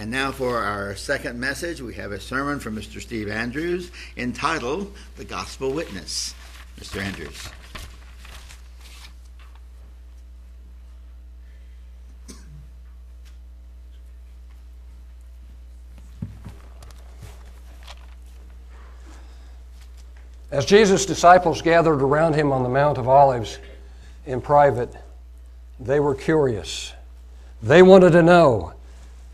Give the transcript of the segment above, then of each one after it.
And now for our second message, we have a sermon from Mr. Steve Andrews entitled The Gospel Witness. Mr. Andrews. As Jesus' disciples gathered around him on the Mount of Olives in private, they were curious. They wanted to know.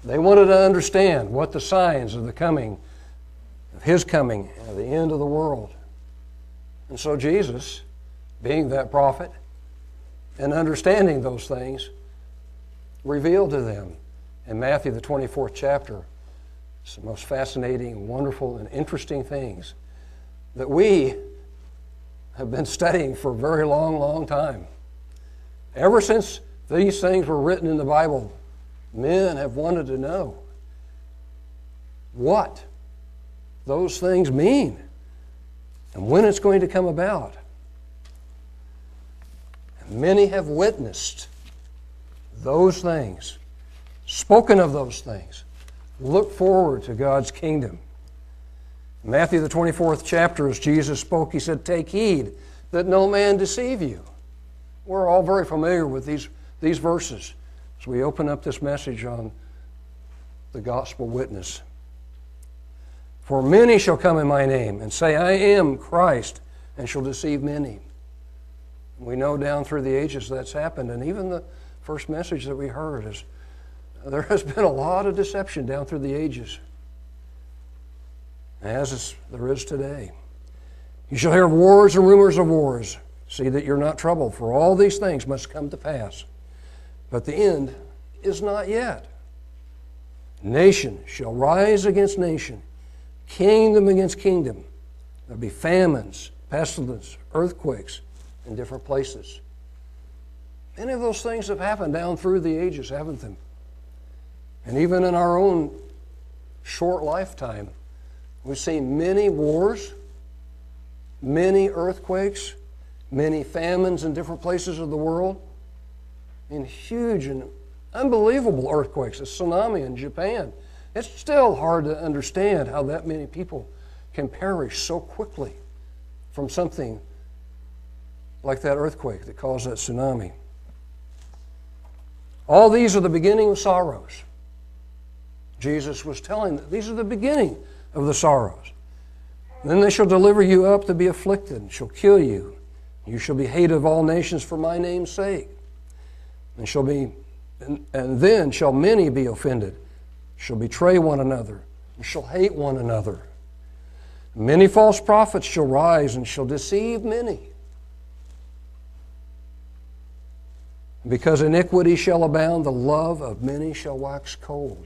They wanted to understand what the signs of the coming, of his coming, of the end of the world. And so Jesus, being that prophet and understanding those things, revealed to them in Matthew, the 24th chapter, some most fascinating, wonderful, and interesting things that we have been studying for a very long, long time. Ever since these things were written in the Bible, men have wanted to know what those things mean and when it's going to come about. And many have witnessed those things, spoken of those things, look forward to God's kingdom. Matthew, the 24th chapter, as Jesus spoke, he said, Take heed that no man deceive you. We're all very familiar with these, these verses. So we open up this message on the gospel witness. For many shall come in my name and say, I am Christ, and shall deceive many. We know down through the ages that's happened, and even the first message that we heard is there has been a lot of deception down through the ages as there is today. You shall hear of wars and rumors of wars. See that you're not troubled, for all these things must come to pass. But the end is not yet. Nation shall rise against nation, kingdom against kingdom. There'll be famines, pestilence, earthquakes in different places. Many of those things have happened down through the ages, haven't they? And even in our own short lifetime, We've seen many wars, many earthquakes, many famines in different places of the world, and huge and unbelievable earthquakes, a tsunami in Japan. It's still hard to understand how that many people can perish so quickly from something like that earthquake that caused that tsunami. All these are the beginning of sorrows. Jesus was telling that these are the beginning of the sorrows. Then they shall deliver you up to be afflicted, and shall kill you. You shall be hated of all nations for my name's sake. And shall be and, and then shall many be offended, shall betray one another, and shall hate one another. Many false prophets shall rise and shall deceive many. Because iniquity shall abound, the love of many shall wax cold.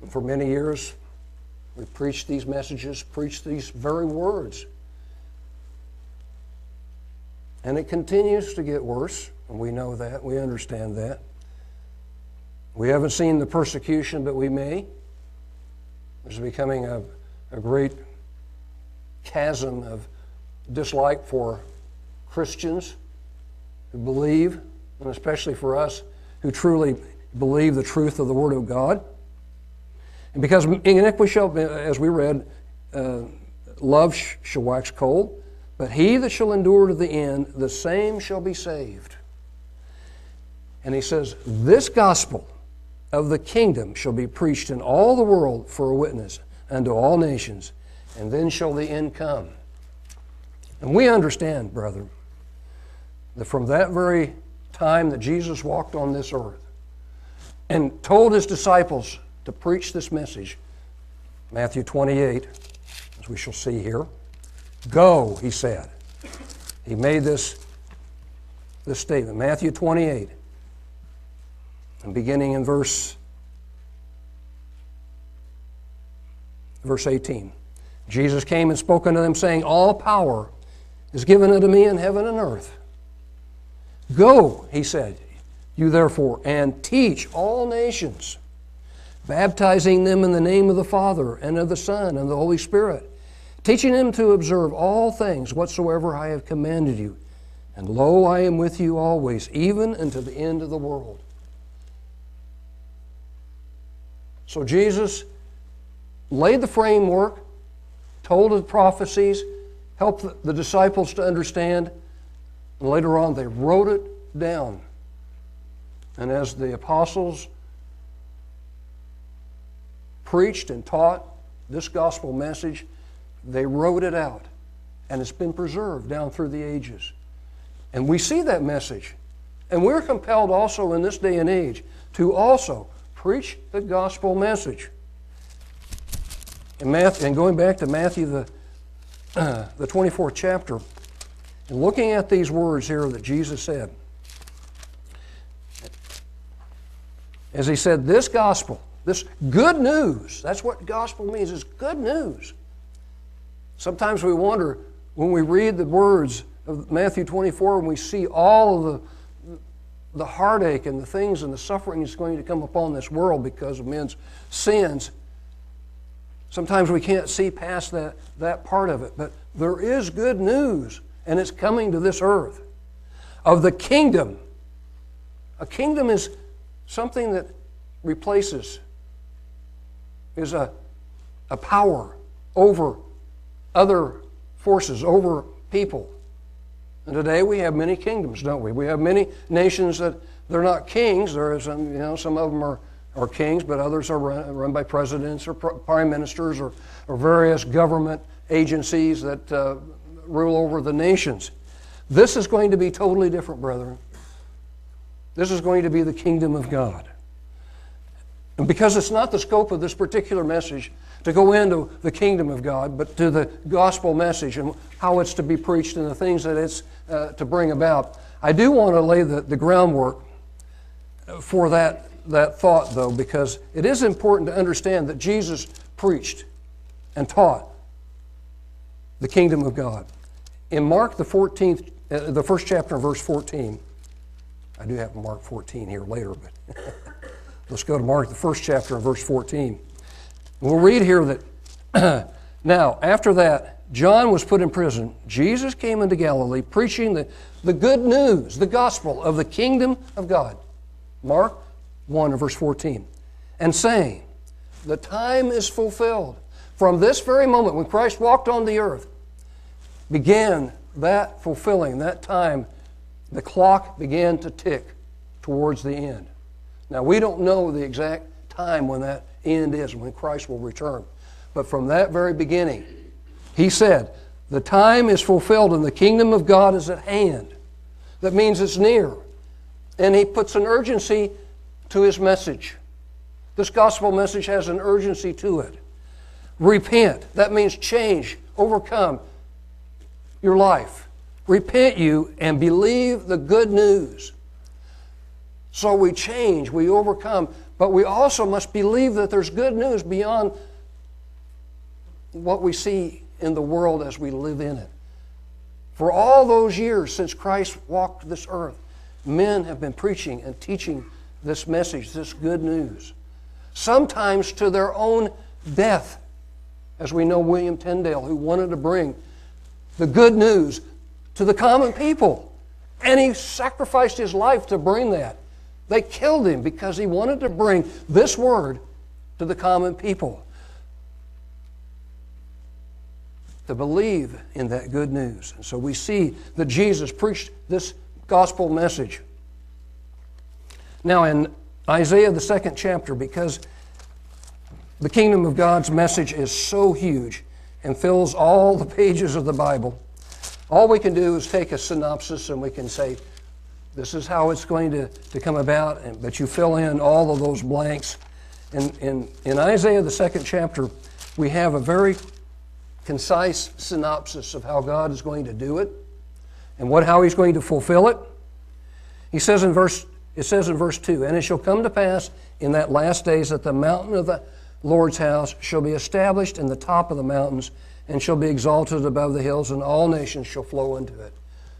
And for many years, we preach these messages, preach these very words. And it continues to get worse, we know that, we understand that. We haven't seen the persecution, but we may. There's becoming a, a great chasm of dislike for Christians who believe, and especially for us who truly believe the truth of the Word of God. And because iniquity shall, as we read, uh, love shall wax cold, but he that shall endure to the end, the same shall be saved. And he says, This gospel of the kingdom shall be preached in all the world for a witness unto all nations, and then shall the end come. And we understand, brethren, that from that very time that Jesus walked on this earth and told his disciples to preach this message. Matthew 28, as we shall see here. Go, he said. He made this, this statement. Matthew 28, and beginning in verse, verse 18. Jesus came and spoke unto them, saying, All power is given unto me in heaven and earth. Go, he said, you therefore, and teach all nations baptizing them in the name of the Father and of the Son and the Holy Spirit, teaching them to observe all things whatsoever I have commanded you. And lo, I am with you always, even unto the end of the world. So Jesus laid the framework, told the prophecies, helped the, disciples to understand, and later on they wrote it down. And as the apostles preached and taught this gospel message, they wrote it out. And it's been preserved down through the ages. And we see that message. And we're compelled also in this day and age to also preach the gospel message. And, Matthew, and going back to Matthew, the, uh, the 24th chapter, and looking at these words here that Jesus said, as he said, this gospel, this good news, that's what gospel means, is good news. Sometimes we wonder when we read the words of Matthew 24 and we see all of the, the heartache and the things and the suffering that's going to come upon this world because of men's sins. Sometimes we can't see past that, that part of it, but there is good news, and it's coming to this earth of the kingdom. A kingdom is something that replaces, is a, a power over other forces, over people. And today we have many kingdoms, don't we? We have many nations that they're not kings. There are some, you know, some of them are, are kings, but others are run, run by presidents or prime ministers or, or various government agencies that uh, rule over the nations. This is going to be totally different, brethren. This is going to be the kingdom of God. And because it's not the scope of this particular message to go into the kingdom of God, but to the gospel message and how it's to be preached and the things that it's uh, to bring about, I do want to lay the, the groundwork for that, that thought, though, because it is important to understand that Jesus preached and taught the kingdom of God. In Mark, the 14th, uh, the first chapter, verse 14, I do have Mark 14 here later, but. Let's go to Mark, the first chapter, verse 14. We'll read here that now, after that, John was put in prison. Jesus came into Galilee preaching the, the good news, the gospel of the kingdom of God. Mark 1 and verse 14. And saying, The time is fulfilled. From this very moment when Christ walked on the earth, began that fulfilling, that time, the clock began to tick towards the end. Now, we don't know the exact time when that end is, when Christ will return. But from that very beginning, he said, The time is fulfilled and the kingdom of God is at hand. That means it's near. And he puts an urgency to his message. This gospel message has an urgency to it. Repent. That means change, overcome your life. Repent you and believe the good news. So we change, we overcome, but we also must believe that there's good news beyond what we see in the world as we live in it. For all those years since Christ walked this earth, men have been preaching and teaching this message, this good news, sometimes to their own death. As we know, William Tyndale, who wanted to bring the good news to the common people. And he sacrificed his life to bring that. They killed him because he wanted to bring this word to the common people. To believe in that good news. And so we see that Jesus preached this gospel message. Now, in Isaiah, the second chapter, because the kingdom of God's message is so huge and fills all the pages of the Bible, all we can do is take a synopsis and we can say, this is how it's going to, to come about, and, but you fill in all of those blanks. In, in, in Isaiah, the second chapter, we have a very concise synopsis of how God is going to do it and what, how He's going to fulfill it. He says in verse, it says in verse 2 And it shall come to pass in that last days that the mountain of the Lord's house shall be established in the top of the mountains and shall be exalted above the hills, and all nations shall flow into it.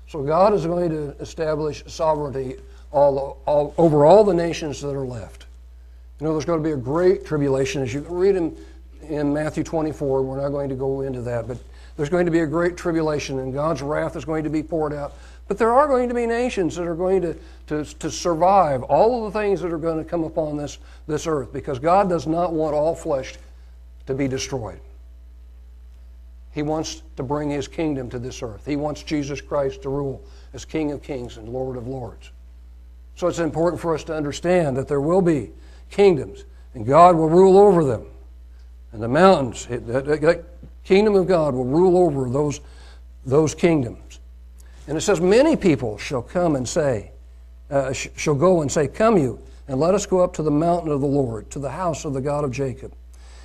So God is going to establish sovereignty all, all, over all the nations that are left. You know, there's going to be a great tribulation, as you can read in, in Matthew 24. We're not going to go into that, but there's going to be a great tribulation, and God's wrath is going to be poured out But there are going to be nations that are going to, to, to survive all of the things that are going to come upon this, this earth because God does not want all flesh to be destroyed. He wants to bring His kingdom to this earth. He wants Jesus Christ to rule as King of kings and Lord of lords. So it's important for us to understand that there will be kingdoms and God will rule over them. And the mountains, that, kingdom of God will rule over those, those kingdoms. And it says, Many people shall come and say, uh, sh- shall go and say, Come you, and let us go up to the mountain of the Lord, to the house of the God of Jacob.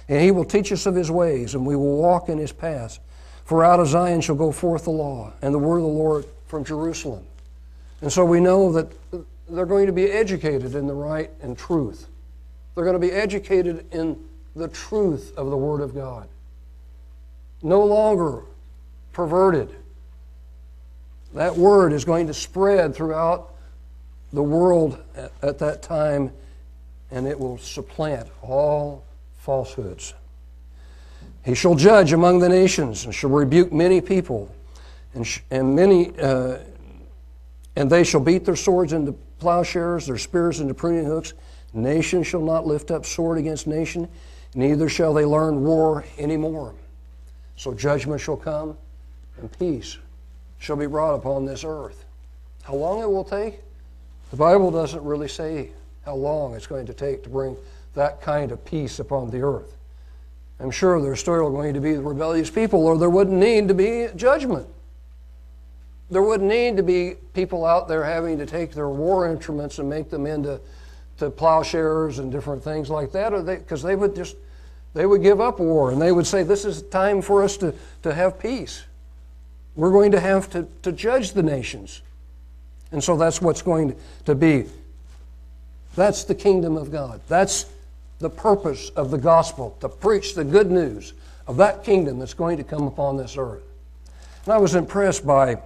And he will teach us of his ways, and we will walk in his paths. For out of Zion shall go forth the law, and the word of the Lord from Jerusalem. And so we know that they're going to be educated in the right and truth. They're going to be educated in the truth of the Word of God. No longer perverted. That Word is going to spread throughout the world at, at that time, and it will supplant all falsehoods. He shall judge among the nations and shall rebuke many people, and, sh- and many, uh, and they shall beat their swords into plowshares, their spears into pruning hooks. Nation shall not lift up sword against nation, neither shall they learn war any more. So judgment shall come, and peace shall be brought upon this earth. How long it will take? The Bible doesn't really say how long it's going to take to bring that kind of peace upon the earth. I'm sure there's still going to be rebellious people, or there wouldn't need to be judgment. There wouldn't need to be people out there having to take their war instruments and make them into to plowshares and different things like that, because they, they would just they would give up war and they would say, "This is time for us to, to have peace. We're going to have to, to judge the nations." And so that's what's going to be. That's the kingdom of God. That's the purpose of the gospel to preach the good news of that kingdom that's going to come upon this earth. And I was impressed by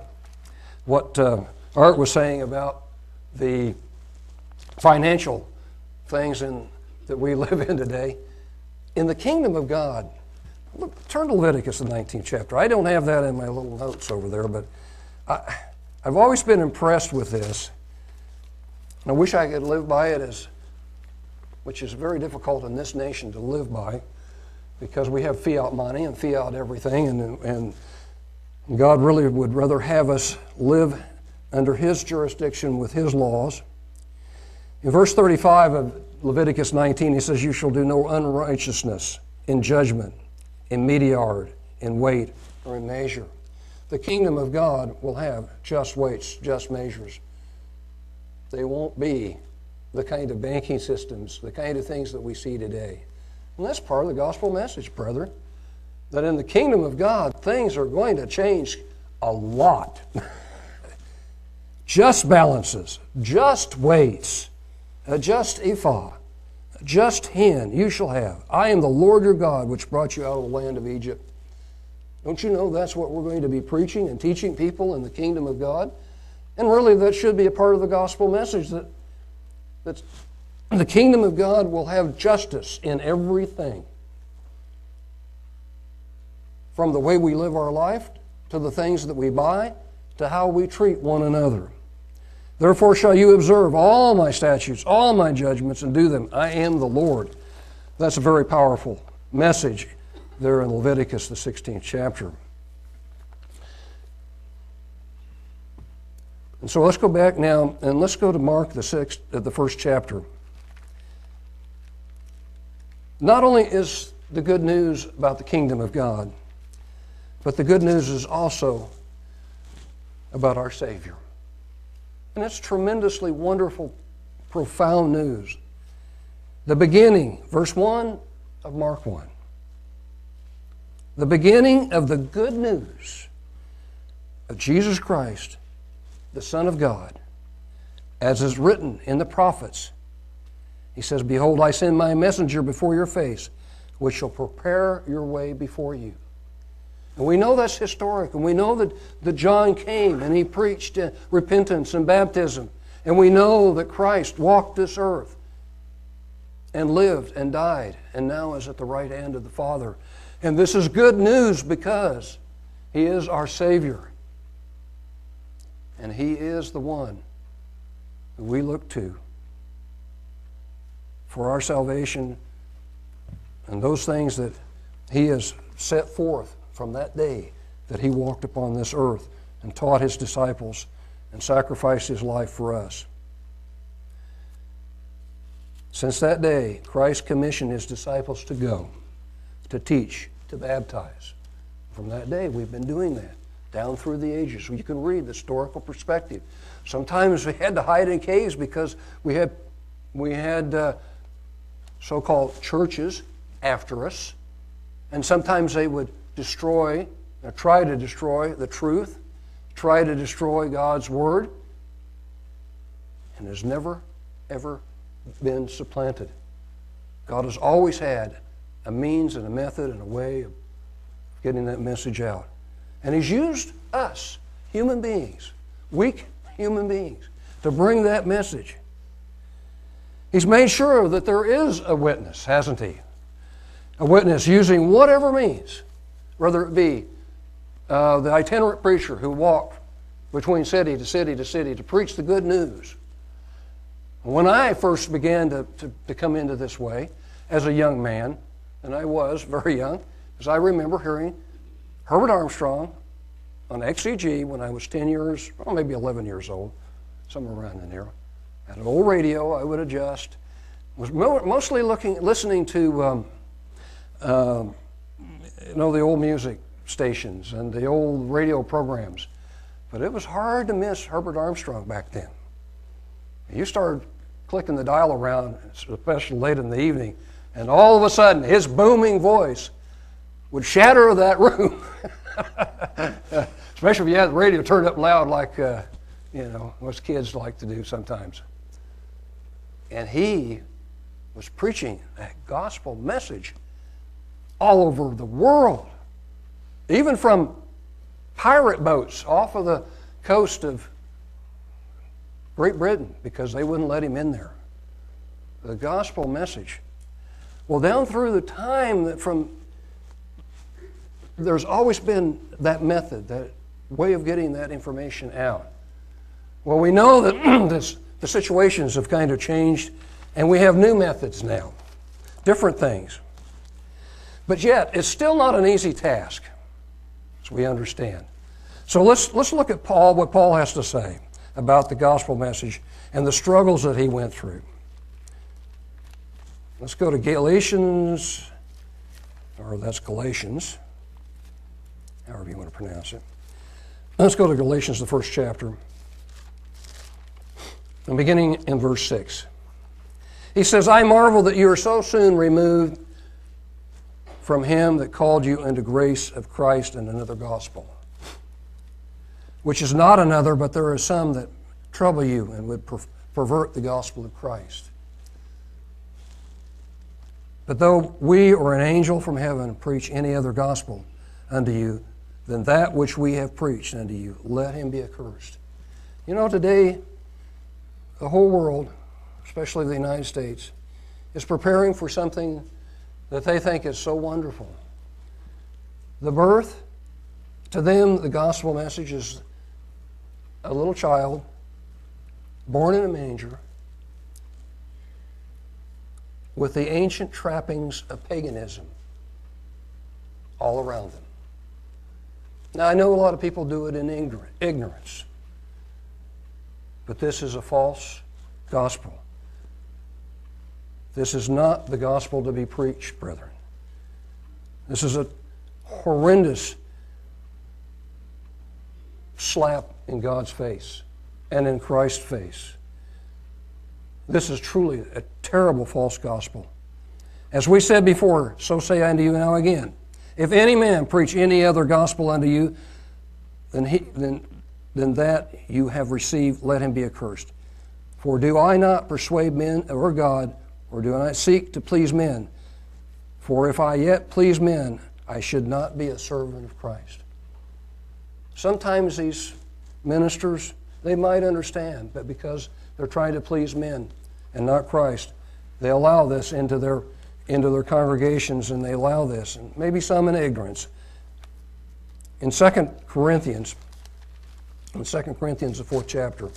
what uh, Art was saying about the financial things in, that we live in today. In the kingdom of God, look, turn to Leviticus, the 19th chapter. I don't have that in my little notes over there, but I, I've always been impressed with this. And I wish I could live by it as, which is very difficult in this nation to live by, because we have fiat money and fiat everything, and, and God really would rather have us live under His jurisdiction with His laws. In verse 35 of Leviticus 19, he says, You shall do no unrighteousness in judgment, in meteyard, in weight, or in measure. The kingdom of God will have just weights, just measures. They won't be the kind of banking systems, the kind of things that we see today. And that's part of the gospel message, brethren. That in the kingdom of God, things are going to change a lot. just balances, just weights, a just ephah, just hin you shall have. I am the Lord your God, which brought you out of the land of Egypt. Don't you know that's what we're going to be preaching and teaching people in the kingdom of God? And really, that should be a part of the gospel message that, that the kingdom of God will have justice in everything. From the way we live our life, to the things that we buy, to how we treat one another. Therefore shall you observe all my statutes, all my judgments, and do them. I am the Lord. That's a very powerful message there in Leviticus, the 16th chapter. And so let's go back now and let's go to Mark, the, sixth, uh, the first chapter. Not only is the good news about the kingdom of God, but the good news is also about our Savior. And it's tremendously wonderful, profound news. The beginning, verse 1 of Mark 1. The beginning of the good news of Jesus Christ, the Son of God, as is written in the prophets. He says, Behold, I send my messenger before your face, which shall prepare your way before you. And we know that's historic, and we know that, that John came and he preached uh, repentance and baptism. And we know that Christ walked this earth and lived and died and now is at the right hand of the Father. And this is good news because he is our Savior. And He is the one who we look to for our salvation and those things that He has set forth from that day that He walked upon this earth and taught His disciples and sacrificed His life for us. Since that day, Christ commissioned His disciples to go, to teach, to baptize. From that day, we've been doing that down through the ages. You can read the historical perspective. Sometimes we had to hide in caves because we had, we had uh, so called churches after us, and sometimes they would destroy, or try to destroy the truth, try to destroy God's Word, and it has never, ever been supplanted. God has always had a means and a method and a way of getting that message out. And He's used us, human beings, weak human beings, to bring that message. He's made sure that there is a witness, hasn't He? A witness using whatever means, whether it be uh, the itinerant preacher who walked between city to city to city to preach the good news. When I first began to, to, to come into this way as a young man, and I was very young, as I remember hearing Herbert Armstrong on XEG when I was 10 years, well, maybe 11 years old, somewhere around in there. Had an old radio I would adjust. Was mo- mostly looking, listening to, um, um, you know, the old music stations and the old radio programs. But it was hard to miss Herbert Armstrong back then. You started clicking the dial around, especially late in the evening, and all of a sudden his booming voice would shatter that room. especially if you had the radio turned up loud, like uh, you know most kids like to do sometimes. And he was preaching that gospel message all over the world, even from pirate boats off of the coast of Great Britain because they wouldn't let him in there. The gospel message. Well, down through the time that from there's always been that method, that way of getting that information out. Well, we know that this, the situations have kind of changed, and we have new methods now, different things. But yet, it's still not an easy task, as we understand. So let's, let's look at Paul, what Paul has to say about the gospel message and the struggles that he went through. Let's go to Galatians, or that's Galatians, however you want to pronounce it. Let's go to Galatians, the first chapter, and beginning in verse 6. He says, I marvel that you are so soon removed from him that called you into grace of Christ and another gospel which is not another, but there are some that trouble you and would per- pervert the gospel of Christ. But though we or an angel from heaven preach any other gospel unto you than that which we have preached unto you, let him be accursed. You know, today, the whole world, especially the United States, is preparing for something that they think is so wonderful. The birth, to them, the gospel message is a little child born in a manger with the ancient trappings of paganism all around them. Now, I know a lot of people do it in ignorance, but this is a false gospel. This is not the gospel to be preached, brethren. This is a horrendous slap in God's face and in Christ's face. This is truly a terrible false gospel. As we said before, so say I unto you now again. If any man preach any other gospel unto you than, he, than, than that you have received, let him be accursed. For do I not persuade men or God, or do I not seek to please men? For if I yet please men, I should not be a servant of Christ. Sometimes these ministers, they might understand, but because they're trying to please men and not Christ, they allow this into their into their congregations and they allow this, and maybe some in ignorance. In 2 Corinthians, In 2 Corinthians, the fourth chapter,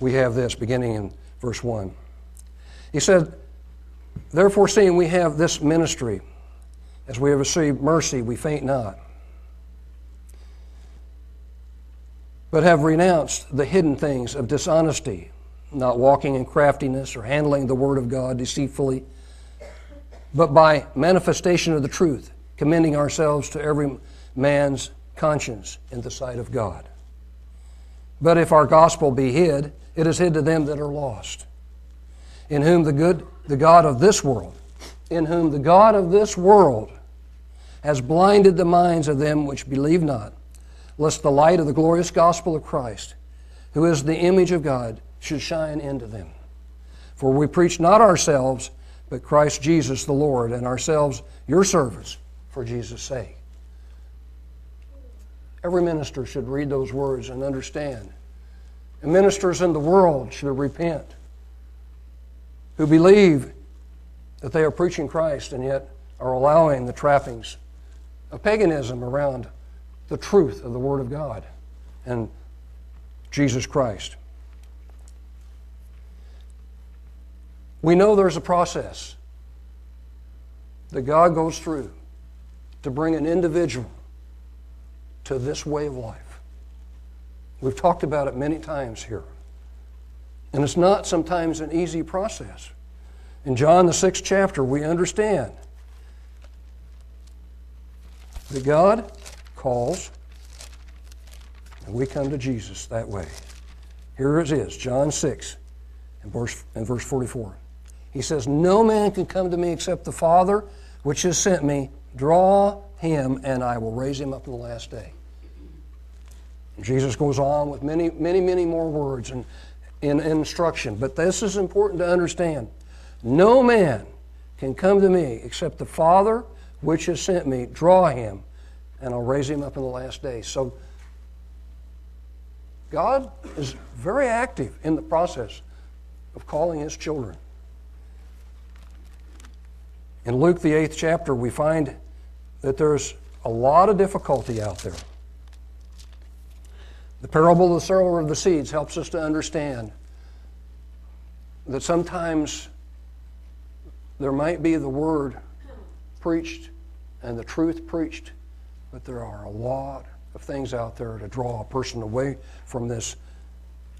we have this beginning in verse 1. He said, Therefore, seeing we have this ministry, as we have received mercy, we faint not, but have renounced the hidden things of dishonesty, not walking in craftiness or handling the word of God deceitfully, but by manifestation of the truth, commending ourselves to every man's conscience in the sight of God. But if our gospel be hid, it is hid to them that are lost, in whom the good the God of this world, in whom the God of this world has blinded the minds of them which believe not, lest the light of the glorious gospel of Christ, who is the image of God, should shine into them. For we preach not ourselves, but Christ Jesus the Lord, and ourselves your servants for Jesus' sake. Every minister should read those words and understand. And ministers in the world should repent who believe that they are preaching Christ and yet are allowing the trappings of paganism around the truth of the Word of God and Jesus Christ. We know there's a process that God goes through to bring an individual to this way of life. We've talked about it many times here. And it's not sometimes an easy process. In John, the sixth chapter, we understand that God calls, and we come to Jesus that way. Here it is, John 6, and verse, and verse 44. He says, No man can come to me except the Father which has sent me. Draw him, and I will raise him up in the last day. Jesus goes on with many, many, many more words and in instruction. But this is important to understand. No man can come to me except the Father which has sent me. Draw him, and I'll raise him up in the last day. So God is very active in the process of calling his children. In Luke, the eighth chapter, we find that there's a lot of difficulty out there. The parable of the sower of the seeds helps us to understand that sometimes there might be the word preached and the truth preached, but there are a lot of things out there to draw a person away from this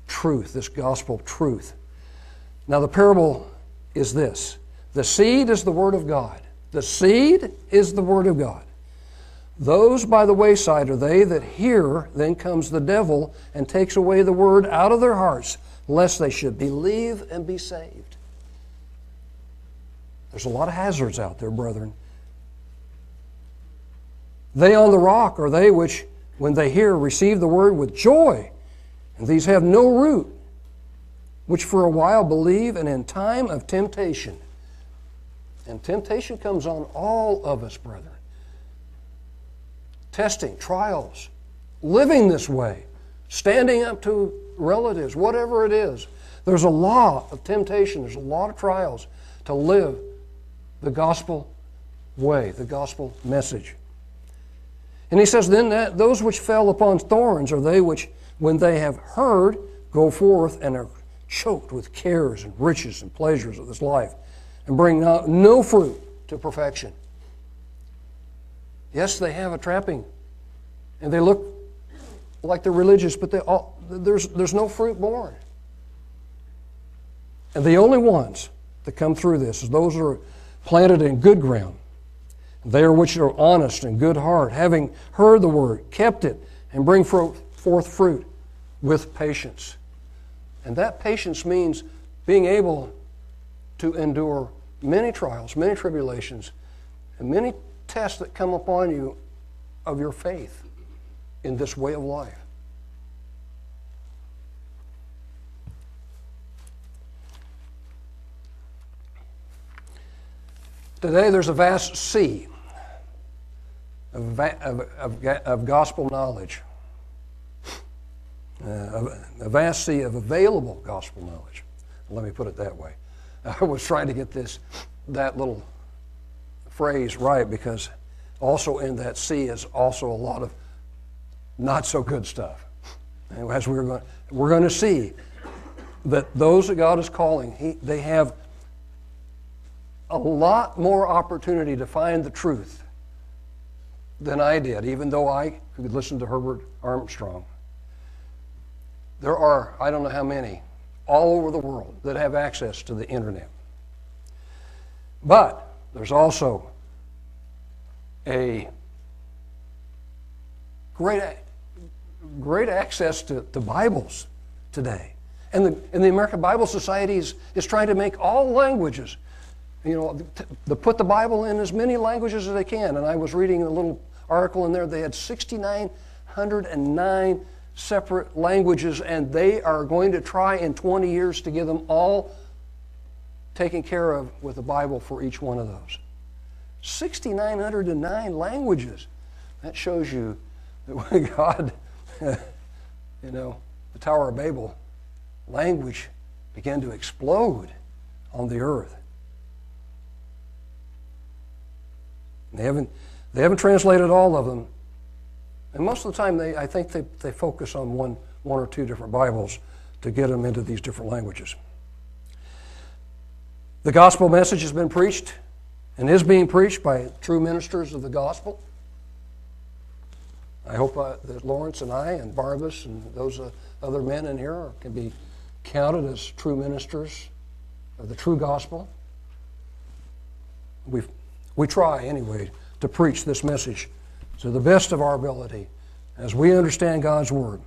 truth, this gospel truth. Now, the parable is this the seed is the Word of God. The seed is the Word of God. Those by the wayside are they that hear, then comes the devil and takes away the word out of their hearts, lest they should believe and be saved. There's a lot of hazards out there, brethren. They on the rock are they which, when they hear, receive the word with joy, and these have no root, which for a while believe, and in time of temptation. And temptation comes on all of us, brethren testing, trials, living this way, standing up to relatives, whatever it is. There's a lot of temptation, there's a lot of trials to live the gospel way, the gospel message. And he says, Then that those which fell upon thorns are they which, when they have heard, go forth and are choked with cares and riches and pleasures of this life, and bring no, no fruit to perfection. Yes, they have a trapping, and they look like they're religious, but they all, there's, there's no fruit born. And the only ones that come through this is those that are planted in good ground. They are which are honest and good heart, having heard the word, kept it, and bring forth fruit with patience. And that patience means being able to endure many trials, many tribulations, and many tests that come upon you of your faith in this way of life. Today, there's a vast sea of, of, of, of gospel knowledge, uh, a vast sea of available gospel knowledge. Let me put it that way. I was trying to get this, that little phrase right because also in that sea is also a lot of not so good stuff. And as we're going, we're going to see that those that God is calling, he, they have a lot more opportunity to find the truth than I did, even though I could listen to Herbert Armstrong. There are, I don't know how many, all over the world that have access to the internet. But there's also a great, great access to, to Bibles today. And the, and the American Bible Society is, is trying to make all languages, you know, to, to put the Bible in as many languages as they can. And I was reading a little article in there, they had 6,909 separate languages, and they are going to try in 20 years to get them all taken care of with a Bible for each one of those. 6,909 languages. That shows you that when God, you know, the Tower of Babel, language began to explode on the earth. They haven't, they haven't translated all of them. And most of the time, they, I think they, they focus on one, one or two different Bibles to get them into these different languages. The gospel message has been preached and is being preached by true ministers of the gospel. I hope uh, that Lawrence and I and Barnabas and those uh, other men in here can be counted as true ministers of the true gospel. we we try, anyway, to preach this message to the best of our ability as we understand God's Word.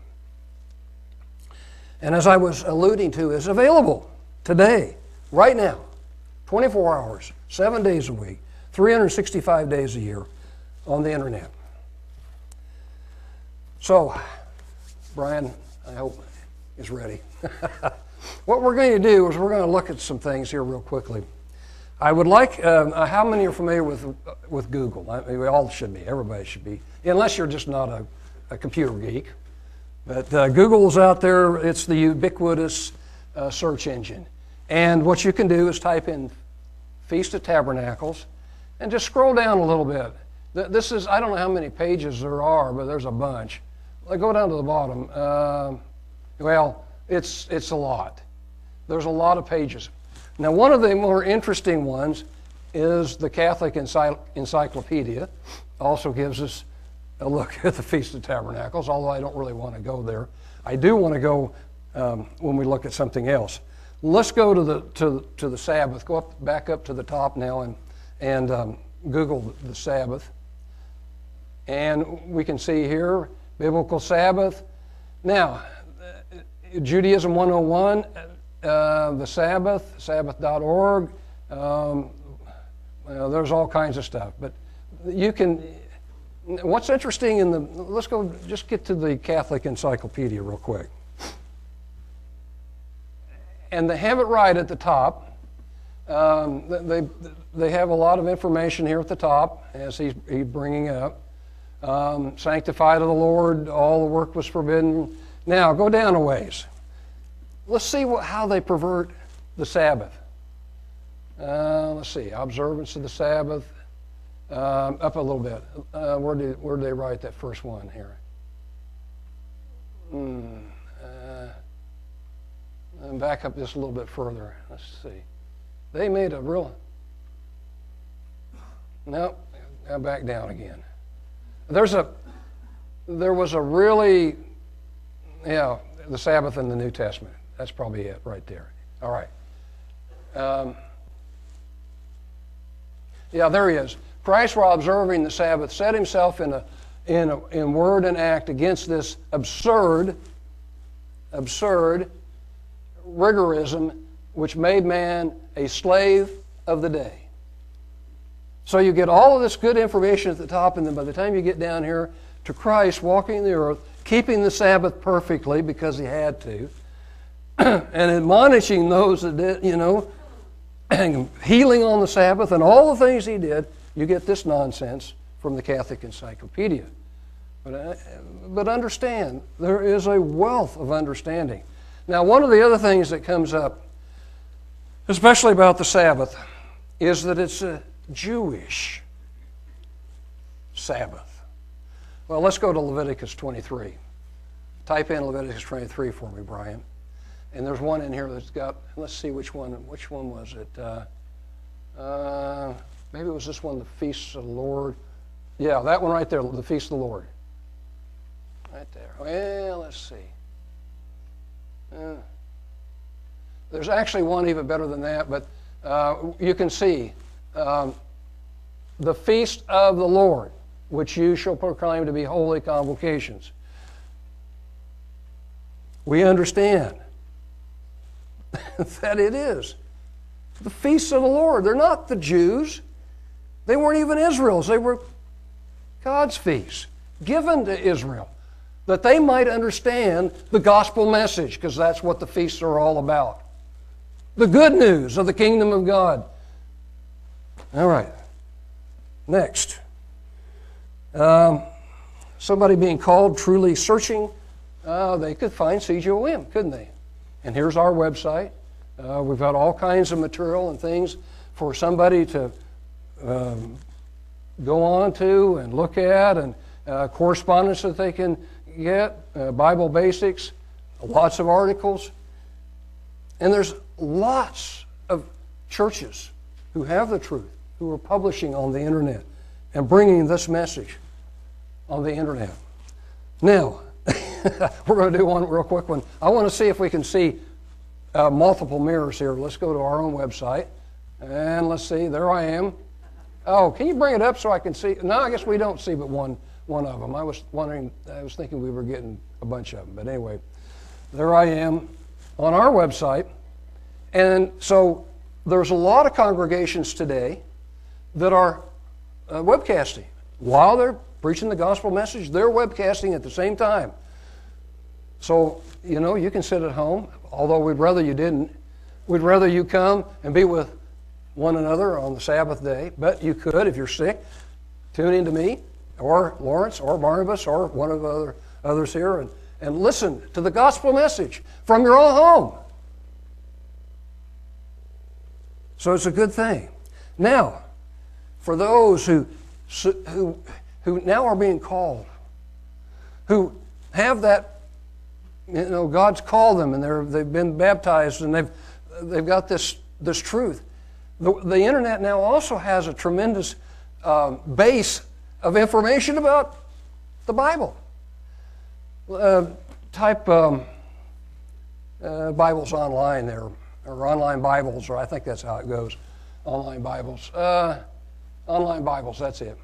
And as I was alluding to, is available today, right now, 24 hours, seven days a week, 365 days a year on the internet. So, Brian, I hope is ready. what we're going to do is we're going to look at some things here real quickly. I would like, um, uh, how many are familiar with, with Google? I mean, we all should be, everybody should be, unless you're just not a, a computer geek. But uh, Google's out there, it's the ubiquitous uh, search engine. And what you can do is type in Feast of Tabernacles and just scroll down a little bit. This is, I don't know how many pages there are, but there's a bunch. Go down to the bottom. Uh, well, it's, it's a lot. There's a lot of pages. Now, one of the more interesting ones is the Catholic Encyclopedia. Also gives us a look at the Feast of Tabernacles, although I don't really want to go there. I do want to go um, when we look at something else. Let's go to the to, to the Sabbath. Go up back up to the top now and and um, Google the Sabbath, and we can see here biblical Sabbath. Now, Judaism 101 uh, the Sabbath, Sabbath.org. Um, well, there's all kinds of stuff, but you can. What's interesting in the let's go just get to the Catholic Encyclopedia real quick, and they have it right at the top. Um, they they have a lot of information here at the top as he's, he's bringing up. Um, sanctified of the Lord, all the work was forbidden. Now go down a ways. Let's see what, how they pervert the Sabbath. Uh, let's see, observance of the Sabbath. Um, up a little bit. Uh, where, did, where did they write that first one here? Mm, uh, back up just a little bit further. Let's see. They made a real. Nope, now back down again. There's a. There was a really, yeah, the Sabbath in the New Testament. That's probably it right there. All right. Um, yeah, there he is. Christ, while observing the Sabbath, set himself in, a, in, a, in word and act against this absurd, absurd rigorism which made man a slave of the day. So you get all of this good information at the top, and then by the time you get down here to Christ walking the earth, keeping the Sabbath perfectly because he had to, and admonishing those that did, you know, and healing on the Sabbath and all the things he did, you get this nonsense from the Catholic Encyclopedia. But, uh, but understand, there is a wealth of understanding. Now, one of the other things that comes up, especially about the Sabbath, is that it's a Jewish Sabbath. Well, let's go to Leviticus 23. Type in Leviticus 23 for me, Brian. And there's one in here that's got, let's see which one, which one was it? Uh, uh, maybe it was this one, the Feast of the Lord. Yeah, that one right there, the Feast of the Lord. Right there. Well, let's see. Uh, there's actually one even better than that, but uh, you can see um, the feast of the Lord, which you shall proclaim to be holy convocations. We understand that it is the feasts of the Lord. They're not the Jews, they weren't even Israel's, they were God's feasts given to Israel that they might understand the gospel message, because that's what the feasts are all about. The good news of the kingdom of God. All right. Next. Um, somebody being called truly searching, uh, they could find CGOM, couldn't they? And here's our website. Uh, we've got all kinds of material and things for somebody to um, go on to and look at, and uh, correspondence that they can get, uh, Bible basics, lots of articles. And there's lots of churches who have the truth, who are publishing on the internet and bringing this message on the internet. Now, we're going to do one real quick one. I want to see if we can see uh, multiple mirrors here. Let's go to our own website. And let's see, there I am. Oh, can you bring it up so I can see? No, I guess we don't see but one one of them. I was wondering, I was thinking we were getting a bunch of them. But anyway, there I am on our website. And so there's a lot of congregations today that are uh, webcasting. While they're preaching the gospel message, they're webcasting at the same time. So, you know, you can sit at home, although we'd rather you didn't. We'd rather you come and be with one another on the Sabbath day, but you could, if you're sick, tune in to me or Lawrence or Barnabas or one of the other, others here and, and listen to the gospel message from your own home. So it's a good thing. Now, for those who, who, who now are being called, who have that, you know, God's called them and they're, they've been baptized and they've, they've got this, this truth. The, the internet now also has a tremendous um, base of information about the Bible. Uh, type um, uh, Bibles online there, or online Bibles, or I think that's how it goes. Online Bibles. Uh, online Bibles, that's it.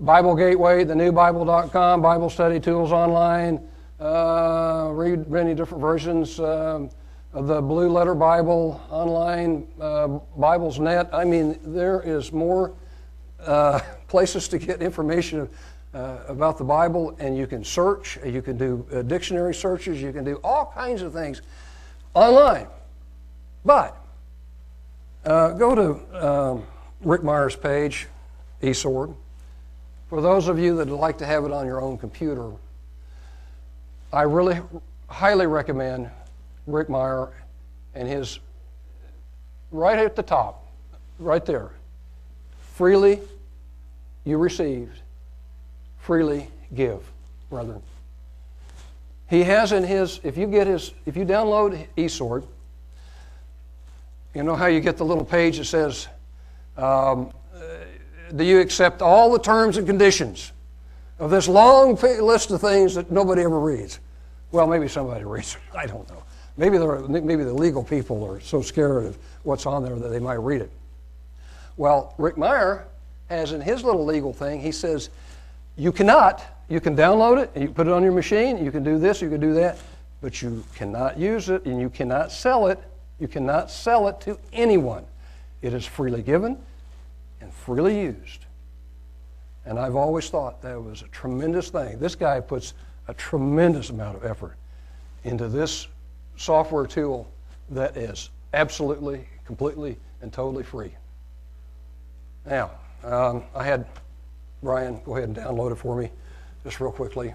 Bible Gateway, thenewbible.com, Bible Study Tools Online. Uh, read many different versions um, of the Blue Letter Bible online, uh, Bibles Net. I mean, there is more uh, places to get information uh, about the Bible, and you can search, you can do uh, dictionary searches, you can do all kinds of things online. But uh, go to um, Rick Meyer's page, eSword. For those of you that would like to have it on your own computer, I really highly recommend Rick Meyer and his right at the top, right there, freely you received, freely give, brethren. He has in his, if you get his, if you download eSword, you know how you get the little page that says, um, uh, Do you accept all the terms and conditions of this long list of things that nobody ever reads? Well, maybe somebody reads it. I don't know. Maybe, maybe the legal people are so scared of what's on there that they might read it. Well, Rick Meyer has in his little legal thing, he says, you cannot, you can download it and you put it on your machine, you can do this, you can do that, but you cannot use it and you cannot sell it. You cannot sell it to anyone. It is freely given and freely used. And I've always thought that was a tremendous thing. This guy puts a tremendous amount of effort into this software tool that is absolutely, completely, and totally free. Now, um, I had Brian go ahead and download it for me just real quickly.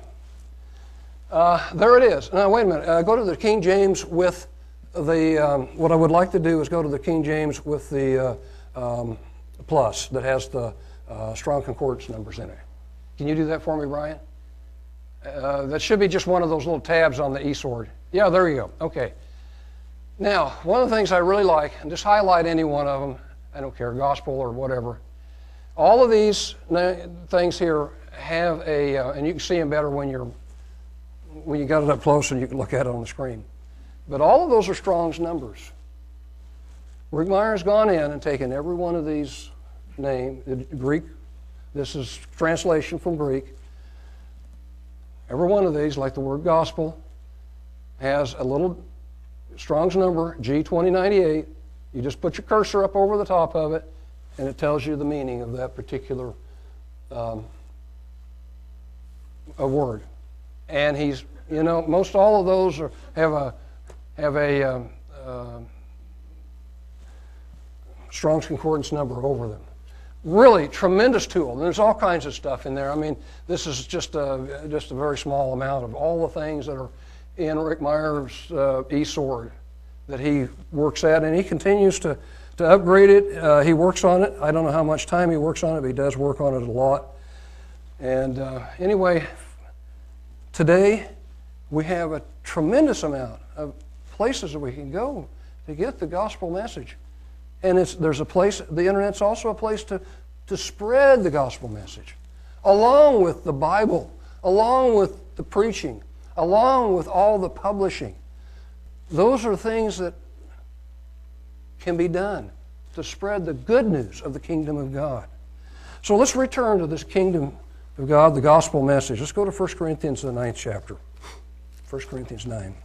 Uh, there it is. Now, wait a minute. Uh, go to the King James with the, um, what I would like to do is go to the King James with the uh, um, plus that has the uh, strong concordance numbers in it. Can you do that for me, Brian? Uh, that should be just one of those little tabs on the eSword. Yeah, there you go. Okay. Now, one of the things I really like, and just highlight any one of them, I don't care, gospel or whatever. All of these things here have a, uh, and you can see them better when you're when you got it up close and you can look at it on the screen. But all of those are Strong's numbers. Rick Meyer's gone in and taken every one of these name, the Greek, this is translation from Greek. Every one of these, like the word gospel, has a little Strong's number, G2098. You just put your cursor up over the top of it, and it tells you the meaning of that particular um, a word. And he's, you know, most all of those are, have a have a um, uh, Strong's Concordance number over them. Really tremendous tool. And there's all kinds of stuff in there. I mean, this is just a just a very small amount of all the things that are in Rick Meyer's uh, eSword that he works at, and he continues to to upgrade it. Uh, he works on it. I don't know how much time he works on it, but he does work on it a lot. And uh, anyway, today we have a tremendous amount of places that we can go to get the gospel message. And it's, there's a place, the internet's also a place to, to spread the gospel message, along with the Bible, along with the preaching, along with all the publishing. Those are things that can be done to spread the good news of the kingdom of God. So let's return to this kingdom of God, the gospel message. Let's go to 1 Corinthians, the ninth chapter. 1 Corinthians 9.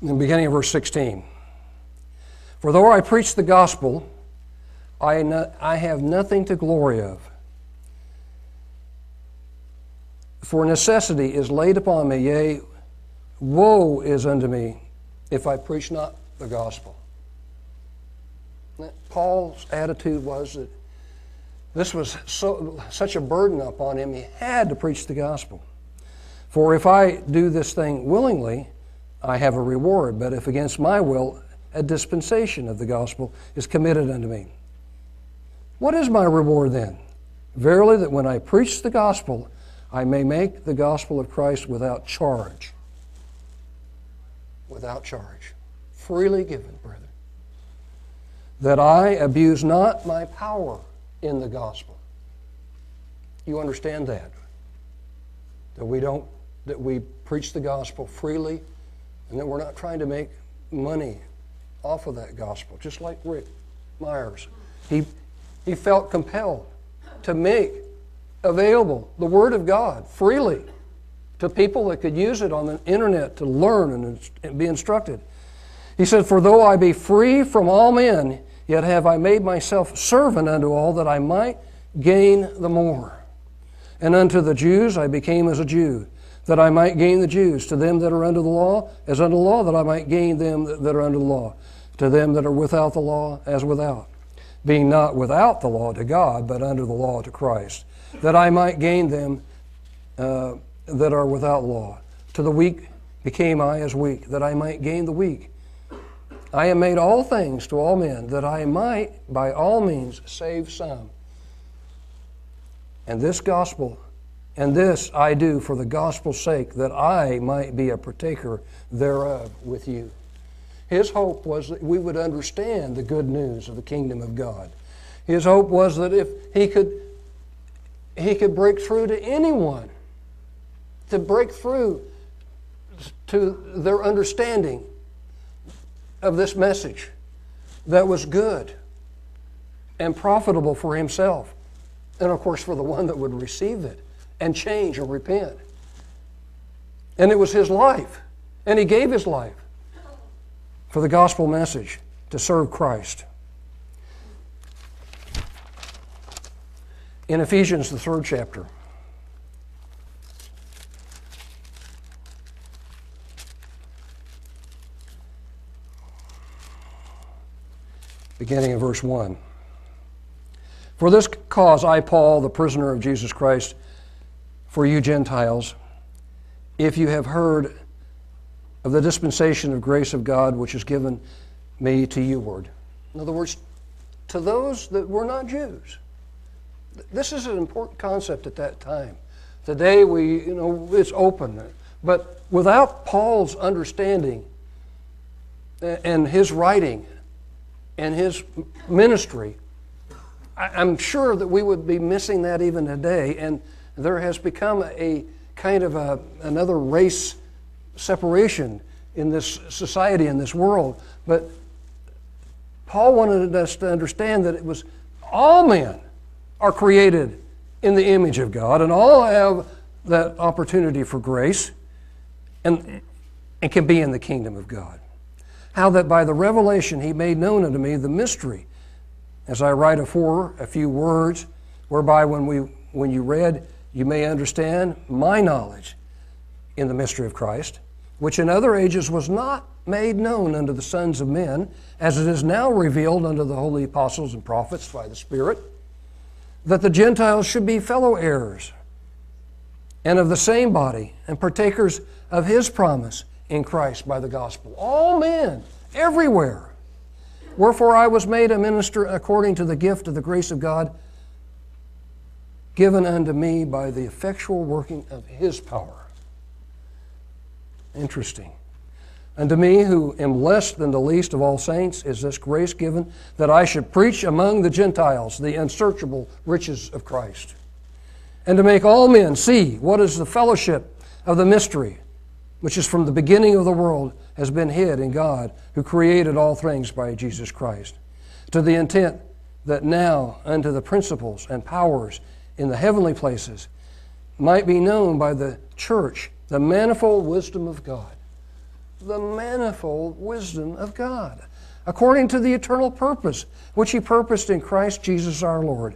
In the beginning of verse 16. For though I preach the gospel, I, no, I have nothing to glory of. For necessity is laid upon me, yea, woe is unto me if I preach not the gospel. Paul's attitude was that this was so, such a burden upon him, he had to preach the gospel. For if I do this thing willingly, I have a reward, but if against my will, a dispensation of the gospel is committed unto me. What is my reward then? Verily, that when I preach the gospel, I may make the gospel of Christ without charge. Without charge. Freely given, brethren. That I abuse not my power in the gospel. You understand that? That we don't, that we preach the gospel freely and that we're not trying to make money off of that gospel, just like Rick Meyers. He, he felt compelled to make available the Word of God freely to people that could use it on the internet to learn and be instructed. He said, For though I be free from all men, yet have I made myself servant unto all that I might gain the more. And unto the Jews I became as a Jew that I might gain the Jews. To them that are under the law, as under the law, that I might gain them that are under the law. To them that are without the law, as without. Being not without the law to God, but under the law to Christ. That I might gain them uh, that are without law. To the weak became I as weak, that I might gain the weak. I am made all things to all men, that I might by all means save some. And this gospel and this I do for the gospel's sake, that I might be a partaker thereof with you. His hope was that we would understand the good news of the kingdom of God. His hope was that if he could, he could break through to anyone, to break through to their understanding of this message that was good and profitable for himself, and of course for the one that would receive it and change or repent. And it was his life. And he gave his life for the gospel message to serve Christ. In Ephesians, the third chapter, beginning in verse 1. For this cause I, Paul, the prisoner of Jesus Christ, for you Gentiles, if you have heard of the dispensation of grace of God which is given me to you, word. In other words, to those that were not Jews. This is an important concept at that time. Today we, you know, it's open, but without Paul's understanding and his writing and his ministry, I'm sure that we would be missing that even today. And there has become a kind of a, another race separation in this society, in this world. But Paul wanted us to understand that it was all men are created in the image of God and all have that opportunity for grace and, and can be in the kingdom of God. How that by the revelation he made known unto me the mystery, as I write afore a few words, whereby when, we, when you read, you may understand my knowledge in the mystery of Christ, which in other ages was not made known unto the sons of men, as it is now revealed unto the holy apostles and prophets by the Spirit, that the Gentiles should be fellow heirs and of the same body and partakers of his promise in Christ by the gospel. All men, everywhere. Wherefore I was made a minister according to the gift of the grace of God given unto me by the effectual working of his power. Interesting. Unto me, who am less than the least of all saints, is this grace given that I should preach among the Gentiles the unsearchable riches of Christ, and to make all men see what is the fellowship of the mystery, which is from the beginning of the world has been hid in God, who created all things by Jesus Christ, to the intent that now unto the principles and powers in the heavenly places might be known by the church the manifold wisdom of God the manifold wisdom of God, according to the eternal purpose which He purposed in Christ Jesus our Lord,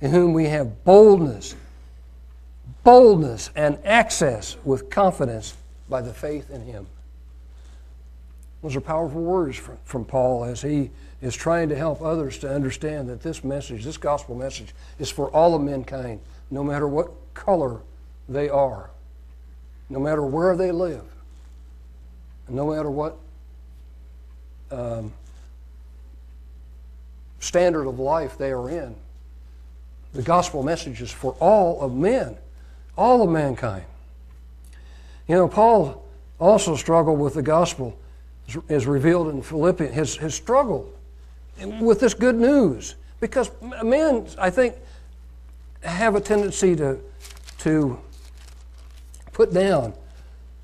in whom we have boldness, boldness, and access with confidence by the faith in Him. Those are powerful words from, from Paul as he is trying to help others to understand that this message, this gospel message, is for all of mankind, no matter what color they are, no matter where they live no matter what um, standard of life they are in. The gospel message is for all of men, all of mankind. You know, Paul also struggled with the gospel, as revealed in Philippians, his, his struggle with this good news. Because men, I think, have a tendency to, to put down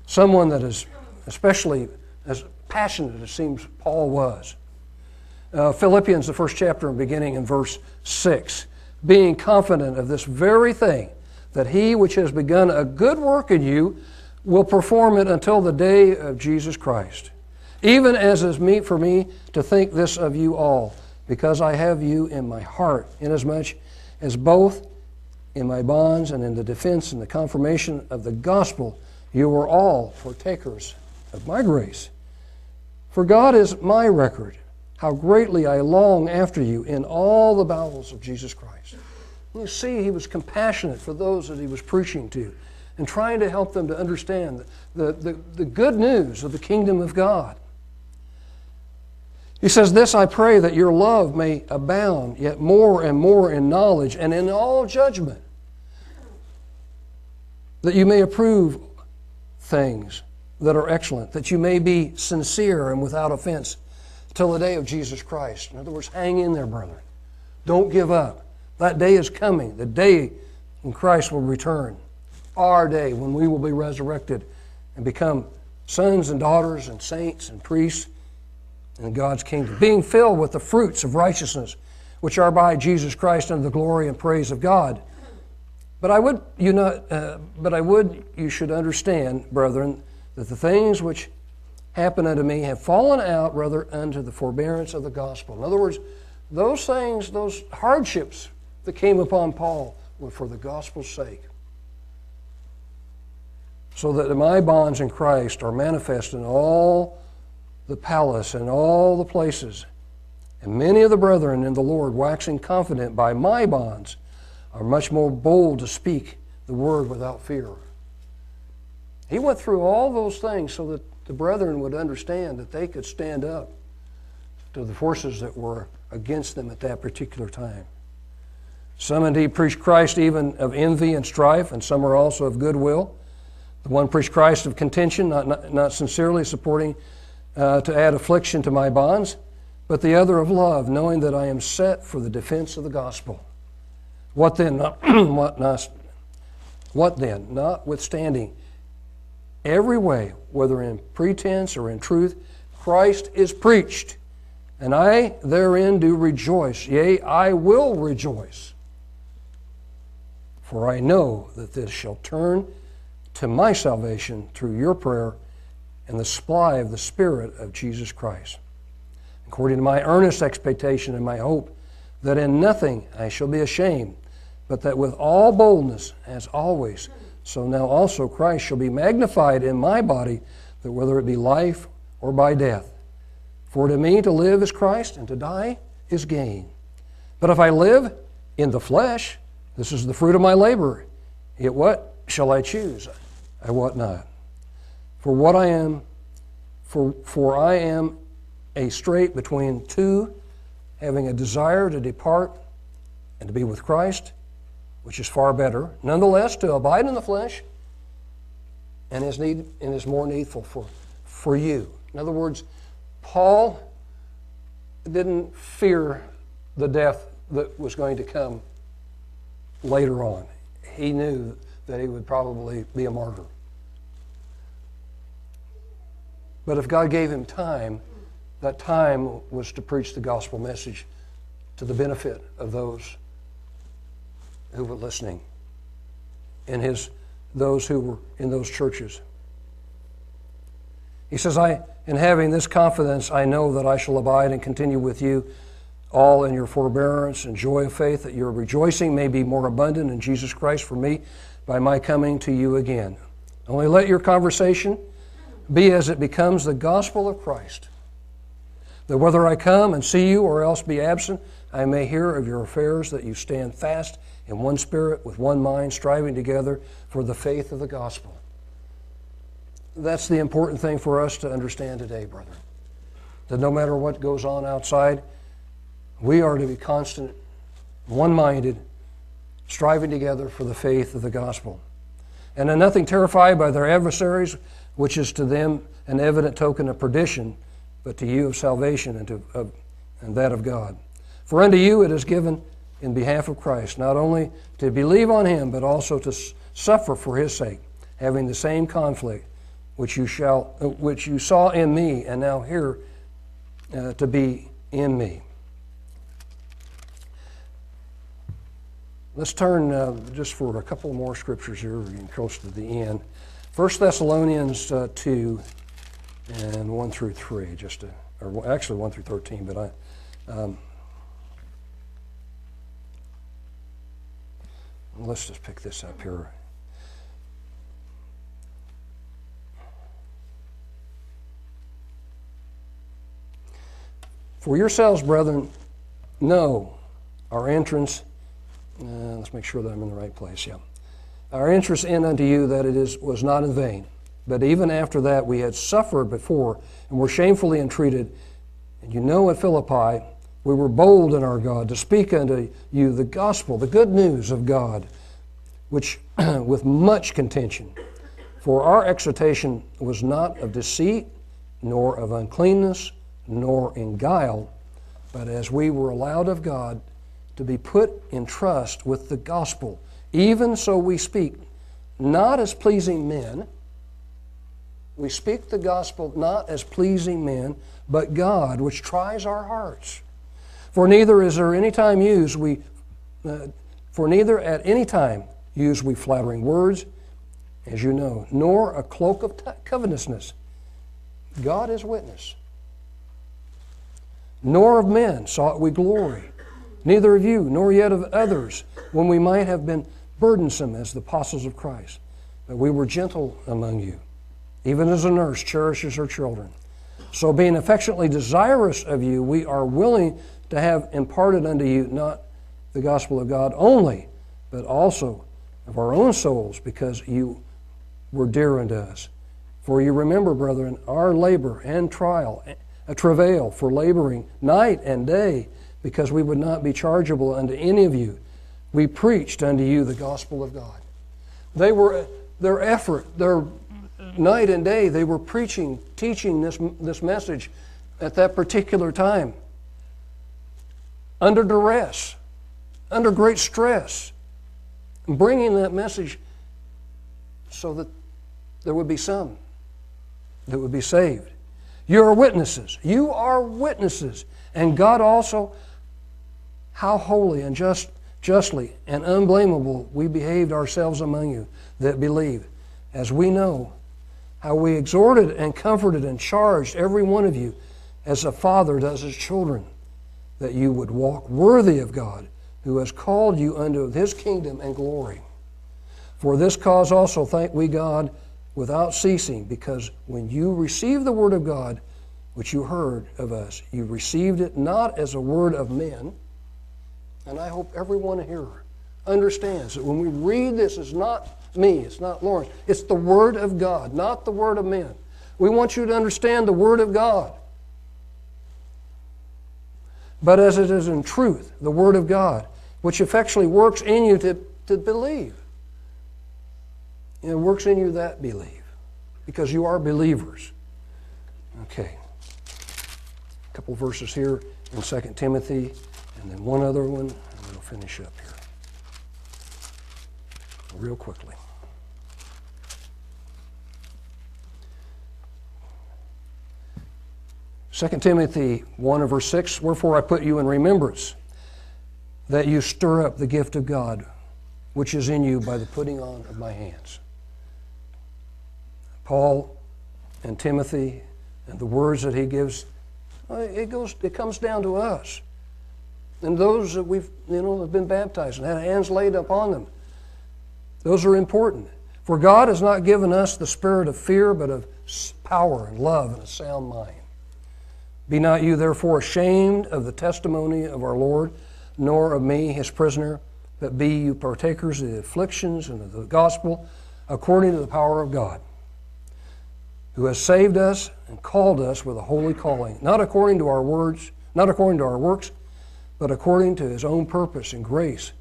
someone that is especially as passionate as seems Paul was. Uh, Philippians, the first chapter, and beginning in verse 6, being confident of this very thing, that he which has begun a good work in you will perform it until the day of Jesus Christ. Even as is meet for me to think this of you all, because I have you in my heart, inasmuch as both in my bonds and in the defense and the confirmation of the gospel you are all partakers of my grace. For God is my record, how greatly I long after you in all the bowels of Jesus Christ. You see, he was compassionate for those that he was preaching to and trying to help them to understand the, the, the good news of the kingdom of God. He says, This I pray that your love may abound yet more and more in knowledge and in all judgment, that you may approve things that are excellent, that you may be sincere and without offense till the day of Jesus Christ. In other words, hang in there, brethren. Don't give up. That day is coming, the day when Christ will return. Our day when we will be resurrected and become sons and daughters and saints and priests in God's kingdom, being filled with the fruits of righteousness, which are by Jesus Christ unto the glory and praise of God. But I would you know, uh, but I would you should understand, brethren, that the things which happen unto me have fallen out rather unto the forbearance of the gospel. In other words, those things, those hardships that came upon Paul were for the gospel's sake. So that my bonds in Christ are manifest in all the palace and all the places. And many of the brethren in the Lord, waxing confident by my bonds, are much more bold to speak the word without fear. He went through all those things so that the brethren would understand that they could stand up to the forces that were against them at that particular time. Some indeed preach Christ even of envy and strife, and some are also of goodwill. The one preached Christ of contention, not, not, not sincerely supporting uh, to add affliction to my bonds, but the other of love, knowing that I am set for the defense of the gospel. What then? Not, what, not, what then? Notwithstanding every way, whether in pretense or in truth, Christ is preached, and I therein do rejoice. Yea, I will rejoice. For I know that this shall turn to my salvation through your prayer and the supply of the Spirit of Jesus Christ. According to my earnest expectation and my hope, that in nothing I shall be ashamed, but that with all boldness, as always, so now also Christ shall be magnified in my body, that whether it be life or by death. For to me to live is Christ, and to die is gain. But if I live in the flesh, this is the fruit of my labor. Yet what shall I choose? I wot not. For what I am, for, for I am a strait between two, having a desire to depart and to be with Christ, which is far better. Nonetheless, to abide in the flesh and is need and is more needful for, for you. In other words, Paul didn't fear the death that was going to come later on. He knew that he would probably be a martyr. But if God gave him time, that time was to preach the gospel message to the benefit of those who were listening and his those who were in those churches. He says, I in having this confidence I know that I shall abide and continue with you all in your forbearance and joy of faith, that your rejoicing may be more abundant in Jesus Christ for me by my coming to you again. Only let your conversation be as it becomes the gospel of Christ. That whether I come and see you or else be absent, I may hear of your affairs, that you stand fast in one spirit, with one mind, striving together for the faith of the gospel. That's the important thing for us to understand today, brother. That no matter what goes on outside, we are to be constant, one minded, striving together for the faith of the gospel. And in nothing terrified by their adversaries, which is to them an evident token of perdition, but to you of salvation and, to, of, and that of God. For unto you it is given in behalf of Christ, not only to believe on him, but also to suffer for his sake, having the same conflict which you, shall, uh, which you saw in me and now hear uh, to be in me. Let's turn uh, just for a couple more scriptures here. We're getting close to the end. 1 Thessalonians uh, 2 and 1 through 3, just to, or actually 1 through 13, but I. Um, let's just pick this up here. For yourselves, brethren, know our entrance. Uh, let's make sure that I'm in the right place. Yeah our interest in unto you that it is, was not in vain. But even after that, we had suffered before and were shamefully entreated. And you know at Philippi, we were bold in our God to speak unto you the gospel, the good news of God, which with much contention. For our exhortation was not of deceit, nor of uncleanness, nor in guile, but as we were allowed of God to be put in trust with the gospel even so we speak, not as pleasing men. We speak the gospel not as pleasing men, but God, which tries our hearts. For neither is there any time used we, uh, for neither at any time use we flattering words, as you know, nor a cloak of t- covetousness. God is witness. Nor of men sought we glory, neither of you, nor yet of others, when we might have been burdensome as the apostles of Christ, but we were gentle among you, even as a nurse cherishes her children. So, being affectionately desirous of you, we are willing to have imparted unto you not the gospel of God only, but also of our own souls, because you were dear unto us. For you remember, brethren, our labor and trial, a travail for laboring night and day, because we would not be chargeable unto any of you. We preached unto you the gospel of God. They were, their effort, their night and day, they were preaching, teaching this, this message at that particular time under duress, under great stress, bringing that message so that there would be some that would be saved. You are witnesses. You are witnesses. And God also, how holy and just, justly and unblameable we behaved ourselves among you that believe, as we know how we exhorted and comforted and charged every one of you as a father does his children, that you would walk worthy of God, who has called you unto his kingdom and glory. For this cause also thank we God without ceasing, because when you received the word of God, which you heard of us, you received it not as a word of men, and I hope everyone here understands that when we read this, it's not me, it's not Lawrence, it's the word of God, not the word of men. We want you to understand the word of God. But as it is in truth, the word of God, which effectually works in you to, to believe. It works in you that believe because you are believers. Okay. A couple verses here in 2 Timothy, and then one other one, and we'll finish up here. Real quickly. Second Timothy 1 and verse 6 Wherefore I put you in remembrance that you stir up the gift of God which is in you by the putting on of my hands. Paul and Timothy and the words that he gives, uh, it goes it comes down to us. And those that we've you know have been baptized and had hands laid upon them. Those are important. For God has not given us the spirit of fear, but of power and love and a sound mind. Be not you therefore ashamed of the testimony of our Lord, nor of me, his prisoner, but be you partakers of the afflictions and of the gospel according to the power of God who has saved us and called us with a holy calling, not according to our words, not according to our works, but according to his own purpose and grace,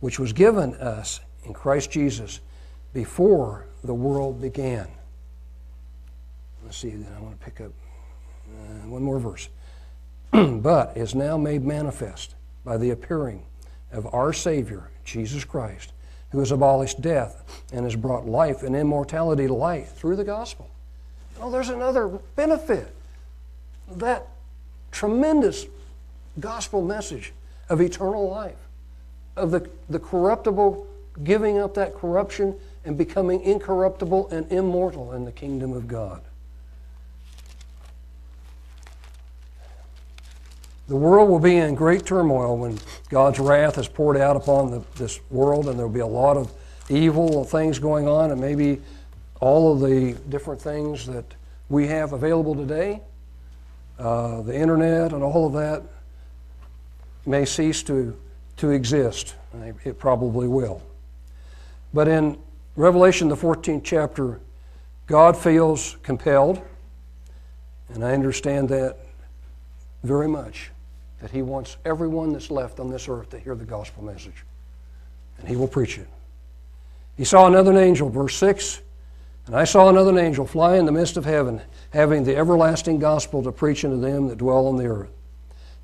which was given us in Christ Jesus before the world began. Let's see, then I want to pick up uh, one more verse. but is now made manifest by the appearing of our Savior, Jesus Christ, who has abolished death and has brought life and immortality to light through the gospel Oh, there's another benefit. That tremendous gospel message of eternal life, of the, the corruptible giving up that corruption and becoming incorruptible and immortal in the kingdom of God. The world will be in great turmoil when God's wrath is poured out upon the, this world, and there will be a lot of evil things going on, and maybe all of the different things that we have available today, uh, the internet and all of that, may cease to, to exist. It probably will. But in Revelation, the 14th chapter, God feels compelled, and I understand that very much, that He wants everyone that's left on this earth to hear the gospel message. And He will preach it. He saw another angel, verse 6 and I saw another angel fly in the midst of heaven, having the everlasting gospel to preach unto them that dwell on the earth,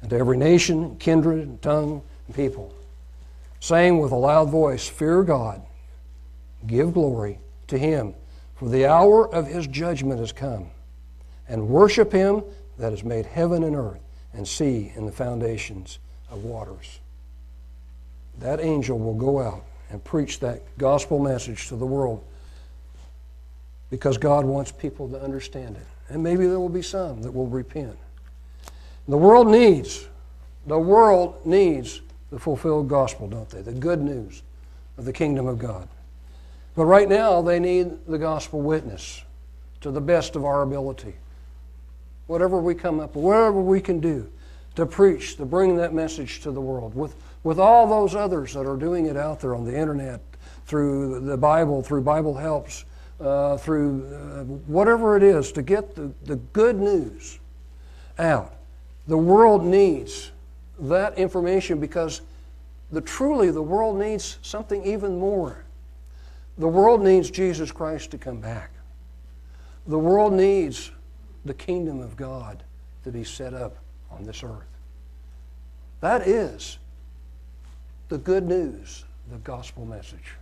and to every nation, kindred, tongue, and people, saying with a loud voice, Fear God, give glory to him, for the hour of his judgment has come, and worship him that has made heaven and earth, and sea and the foundations of waters. That angel will go out and preach that gospel message to the world because God wants people to understand it. And maybe there will be some that will repent. The world needs, the world needs the fulfilled gospel, don't they? The good news of the kingdom of God. But right now, they need the gospel witness to the best of our ability. Whatever we come up with, whatever we can do to preach, to bring that message to the world, with, with all those others that are doing it out there on the internet, through the Bible, through Bible Helps, uh, through uh, whatever it is to get the, the good news out. The world needs that information because the truly the world needs something even more. The world needs Jesus Christ to come back. The world needs the kingdom of God to be set up on this earth. That is the good news, the gospel message.